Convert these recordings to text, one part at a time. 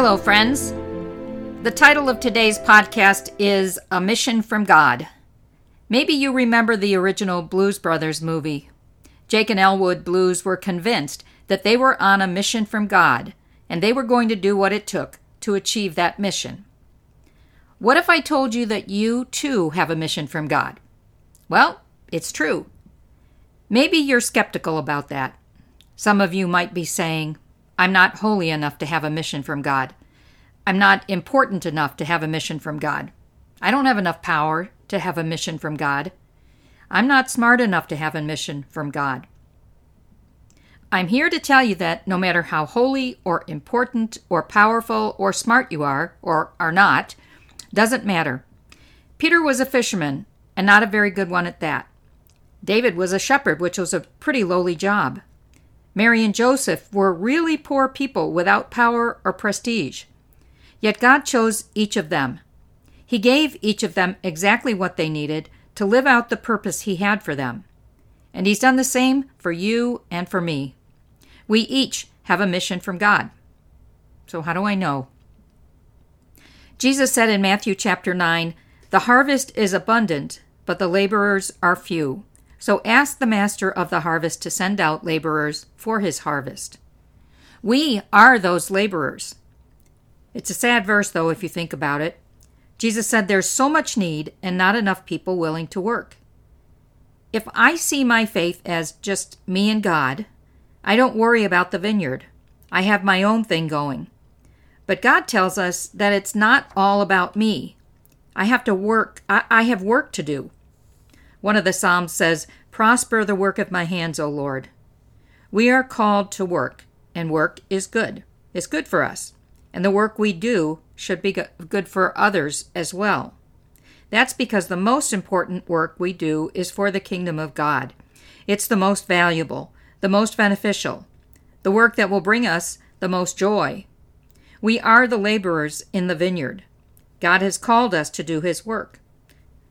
Hello, friends. The title of today's podcast is A Mission from God. Maybe you remember the original Blues Brothers movie. Jake and Elwood Blues were convinced that they were on a mission from God, and they were going to do what it took to achieve that mission. What if I told you that you too have a mission from God? Well, it's true. Maybe you're skeptical about that. Some of you might be saying, I'm not holy enough to have a mission from God. I'm not important enough to have a mission from God. I don't have enough power to have a mission from God. I'm not smart enough to have a mission from God. I'm here to tell you that no matter how holy or important or powerful or smart you are, or are not, doesn't matter. Peter was a fisherman, and not a very good one at that. David was a shepherd, which was a pretty lowly job. Mary and Joseph were really poor people without power or prestige. Yet God chose each of them. He gave each of them exactly what they needed to live out the purpose He had for them. And He's done the same for you and for me. We each have a mission from God. So, how do I know? Jesus said in Matthew chapter 9, The harvest is abundant, but the laborers are few. So ask the master of the harvest to send out laborers for his harvest. We are those laborers. It's a sad verse, though, if you think about it. Jesus said there's so much need and not enough people willing to work. If I see my faith as just me and God, I don't worry about the vineyard. I have my own thing going. But God tells us that it's not all about me. I have to work, I, I have work to do. One of the Psalms says, Prosper the work of my hands, O Lord. We are called to work, and work is good. It's good for us. And the work we do should be good for others as well. That's because the most important work we do is for the kingdom of God. It's the most valuable, the most beneficial, the work that will bring us the most joy. We are the laborers in the vineyard. God has called us to do his work.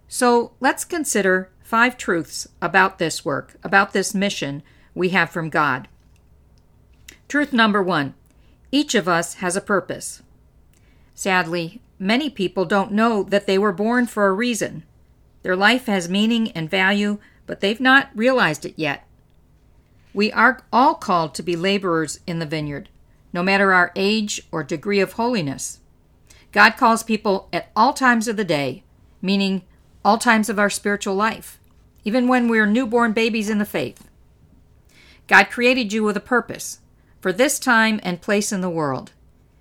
So let's consider five truths about this work, about this mission we have from God. Truth number one each of us has a purpose. Sadly, many people don't know that they were born for a reason. Their life has meaning and value, but they've not realized it yet. We are all called to be laborers in the vineyard, no matter our age or degree of holiness. God calls people at all times of the day, meaning all times of our spiritual life, even when we're newborn babies in the faith. God created you with a purpose for this time and place in the world.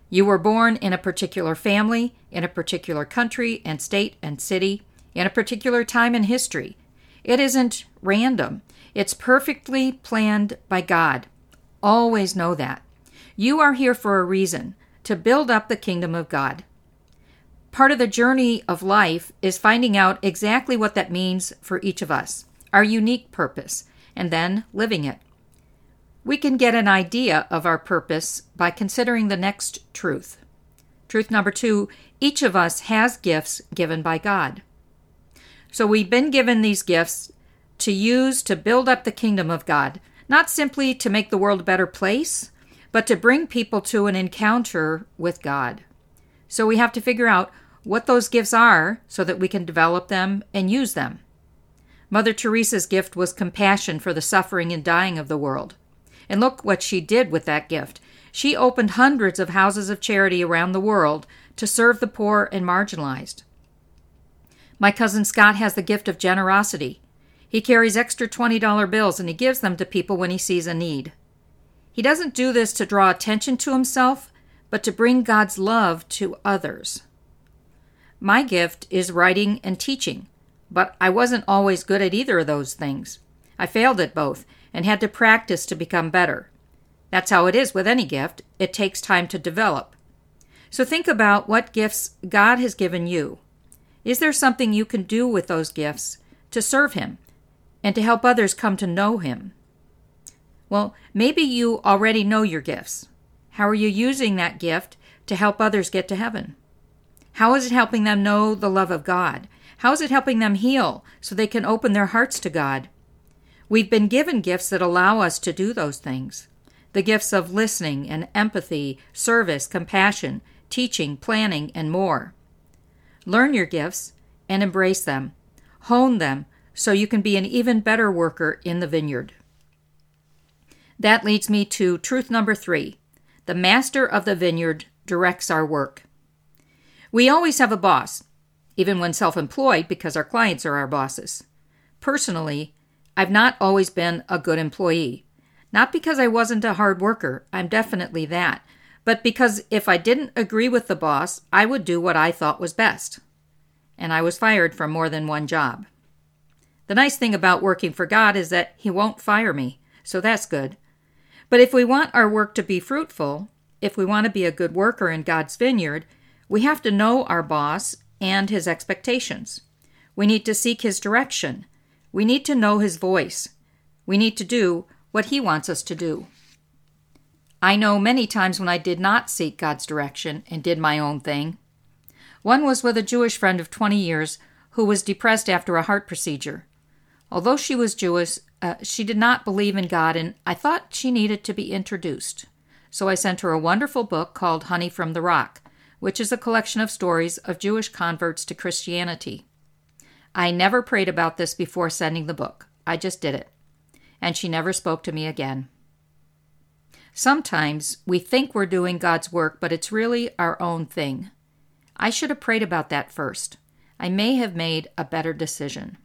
You were born in a particular family, in a particular country and state and city, in a particular time in history. It isn't random, it's perfectly planned by God. Always know that. You are here for a reason to build up the kingdom of God. Part of the journey of life is finding out exactly what that means for each of us, our unique purpose, and then living it. We can get an idea of our purpose by considering the next truth. Truth number two each of us has gifts given by God. So we've been given these gifts to use to build up the kingdom of God, not simply to make the world a better place, but to bring people to an encounter with God. So we have to figure out what those gifts are so that we can develop them and use them. Mother Teresa's gift was compassion for the suffering and dying of the world. And look what she did with that gift. She opened hundreds of houses of charity around the world to serve the poor and marginalized. My cousin Scott has the gift of generosity. He carries extra $20 bills and he gives them to people when he sees a need. He doesn't do this to draw attention to himself, but to bring God's love to others. My gift is writing and teaching, but I wasn't always good at either of those things. I failed at both and had to practice to become better. That's how it is with any gift, it takes time to develop. So think about what gifts God has given you. Is there something you can do with those gifts to serve Him and to help others come to know Him? Well, maybe you already know your gifts. How are you using that gift to help others get to heaven? How is it helping them know the love of God? How is it helping them heal so they can open their hearts to God? We've been given gifts that allow us to do those things the gifts of listening and empathy, service, compassion, teaching, planning, and more. Learn your gifts and embrace them. Hone them so you can be an even better worker in the vineyard. That leads me to truth number three the master of the vineyard directs our work. We always have a boss, even when self employed, because our clients are our bosses. Personally, I've not always been a good employee. Not because I wasn't a hard worker, I'm definitely that, but because if I didn't agree with the boss, I would do what I thought was best. And I was fired from more than one job. The nice thing about working for God is that He won't fire me, so that's good. But if we want our work to be fruitful, if we want to be a good worker in God's vineyard, we have to know our boss and his expectations. We need to seek his direction. We need to know his voice. We need to do what he wants us to do. I know many times when I did not seek God's direction and did my own thing. One was with a Jewish friend of 20 years who was depressed after a heart procedure. Although she was Jewish, uh, she did not believe in God, and I thought she needed to be introduced. So I sent her a wonderful book called Honey from the Rock, which is a collection of stories of Jewish converts to Christianity. I never prayed about this before sending the book. I just did it. And she never spoke to me again. Sometimes we think we're doing God's work, but it's really our own thing. I should have prayed about that first. I may have made a better decision.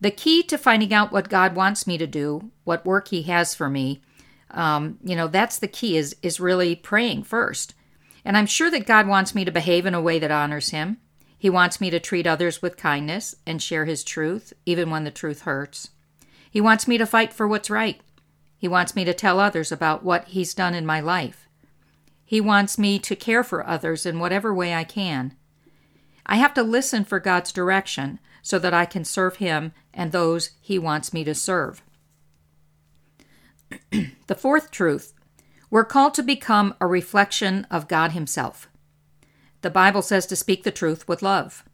The key to finding out what God wants me to do, what work He has for me, um, you know, that's the key is is really praying first. And I'm sure that God wants me to behave in a way that honors Him. He wants me to treat others with kindness and share His truth, even when the truth hurts. He wants me to fight for what's right. He wants me to tell others about what He's done in my life. He wants me to care for others in whatever way I can. I have to listen for God's direction so that I can serve Him and those He wants me to serve. the fourth truth we're called to become a reflection of God Himself. The Bible says to speak the truth with love.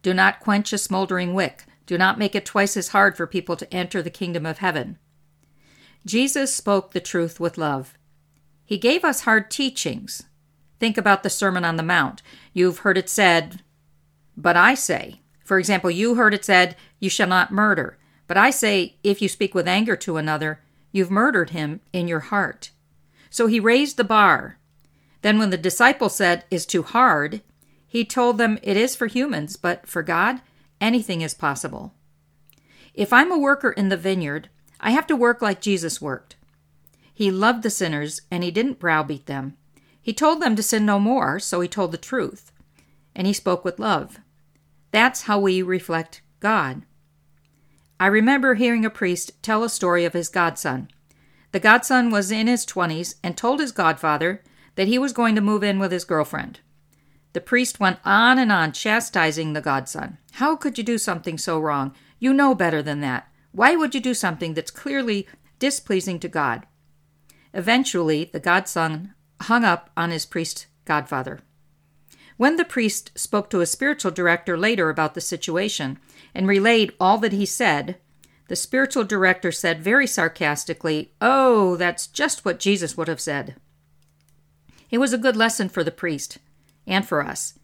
Do not quench a smoldering wick. Do not make it twice as hard for people to enter the kingdom of heaven. Jesus spoke the truth with love. He gave us hard teachings. Think about the Sermon on the Mount. You've heard it said, but I say. For example, you heard it said, You shall not murder. But I say, if you speak with anger to another, you've murdered him in your heart. So he raised the bar. Then, when the disciples said, Is too hard, he told them it is for humans, but for God, anything is possible. If I'm a worker in the vineyard, I have to work like Jesus worked. He loved the sinners, and he didn't browbeat them. He told them to sin no more, so he told the truth. And he spoke with love. That's how we reflect God. I remember hearing a priest tell a story of his godson. The godson was in his 20s and told his godfather that he was going to move in with his girlfriend. The priest went on and on chastising the godson. How could you do something so wrong? You know better than that. Why would you do something that's clearly displeasing to God? Eventually, the godson hung up on his priest godfather. When the priest spoke to a spiritual director later about the situation and relayed all that he said, the spiritual director said very sarcastically, Oh, that's just what Jesus would have said. It was a good lesson for the priest and for us.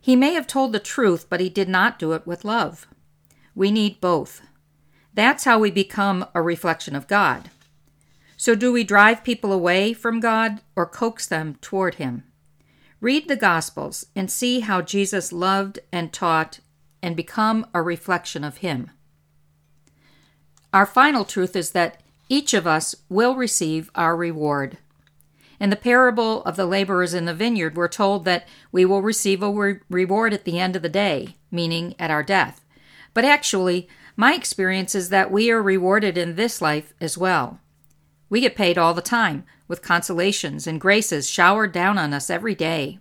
He may have told the truth, but he did not do it with love. We need both. That's how we become a reflection of God. So, do we drive people away from God or coax them toward Him? Read the Gospels and see how Jesus loved and taught and become a reflection of Him. Our final truth is that each of us will receive our reward. In the parable of the laborers in the vineyard, we're told that we will receive a re- reward at the end of the day, meaning at our death. But actually, my experience is that we are rewarded in this life as well. We get paid all the time, with consolations and graces showered down on us every day.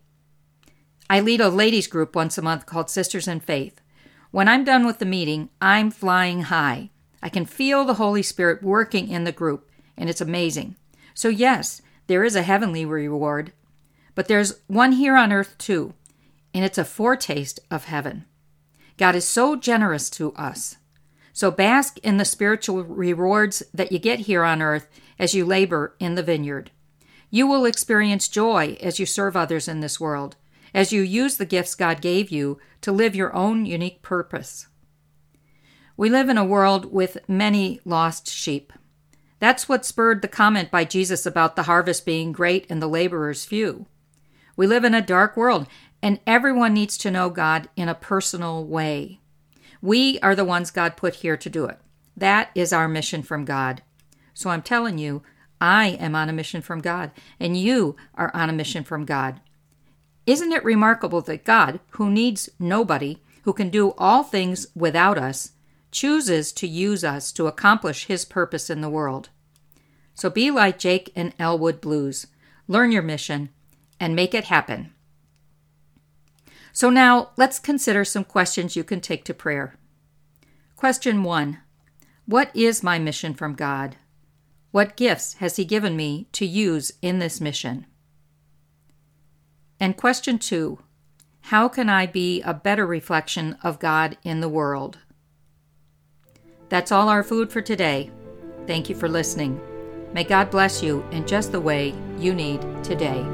I lead a ladies' group once a month called Sisters in Faith. When I'm done with the meeting, I'm flying high. I can feel the Holy Spirit working in the group, and it's amazing. So, yes, there is a heavenly reward, but there's one here on earth too, and it's a foretaste of heaven. God is so generous to us. So, bask in the spiritual rewards that you get here on earth as you labor in the vineyard. You will experience joy as you serve others in this world, as you use the gifts God gave you to live your own unique purpose. We live in a world with many lost sheep. That's what spurred the comment by Jesus about the harvest being great and the laborers few. We live in a dark world, and everyone needs to know God in a personal way. We are the ones God put here to do it. That is our mission from God. So I'm telling you, I am on a mission from God, and you are on a mission from God. Isn't it remarkable that God, who needs nobody, who can do all things without us, chooses to use us to accomplish his purpose in the world? So be like Jake and Elwood Blues. Learn your mission and make it happen. So now let's consider some questions you can take to prayer. Question 1 What is my mission from God? What gifts has He given me to use in this mission? And question two How can I be a better reflection of God in the world? That's all our food for today. Thank you for listening. May God bless you in just the way you need today.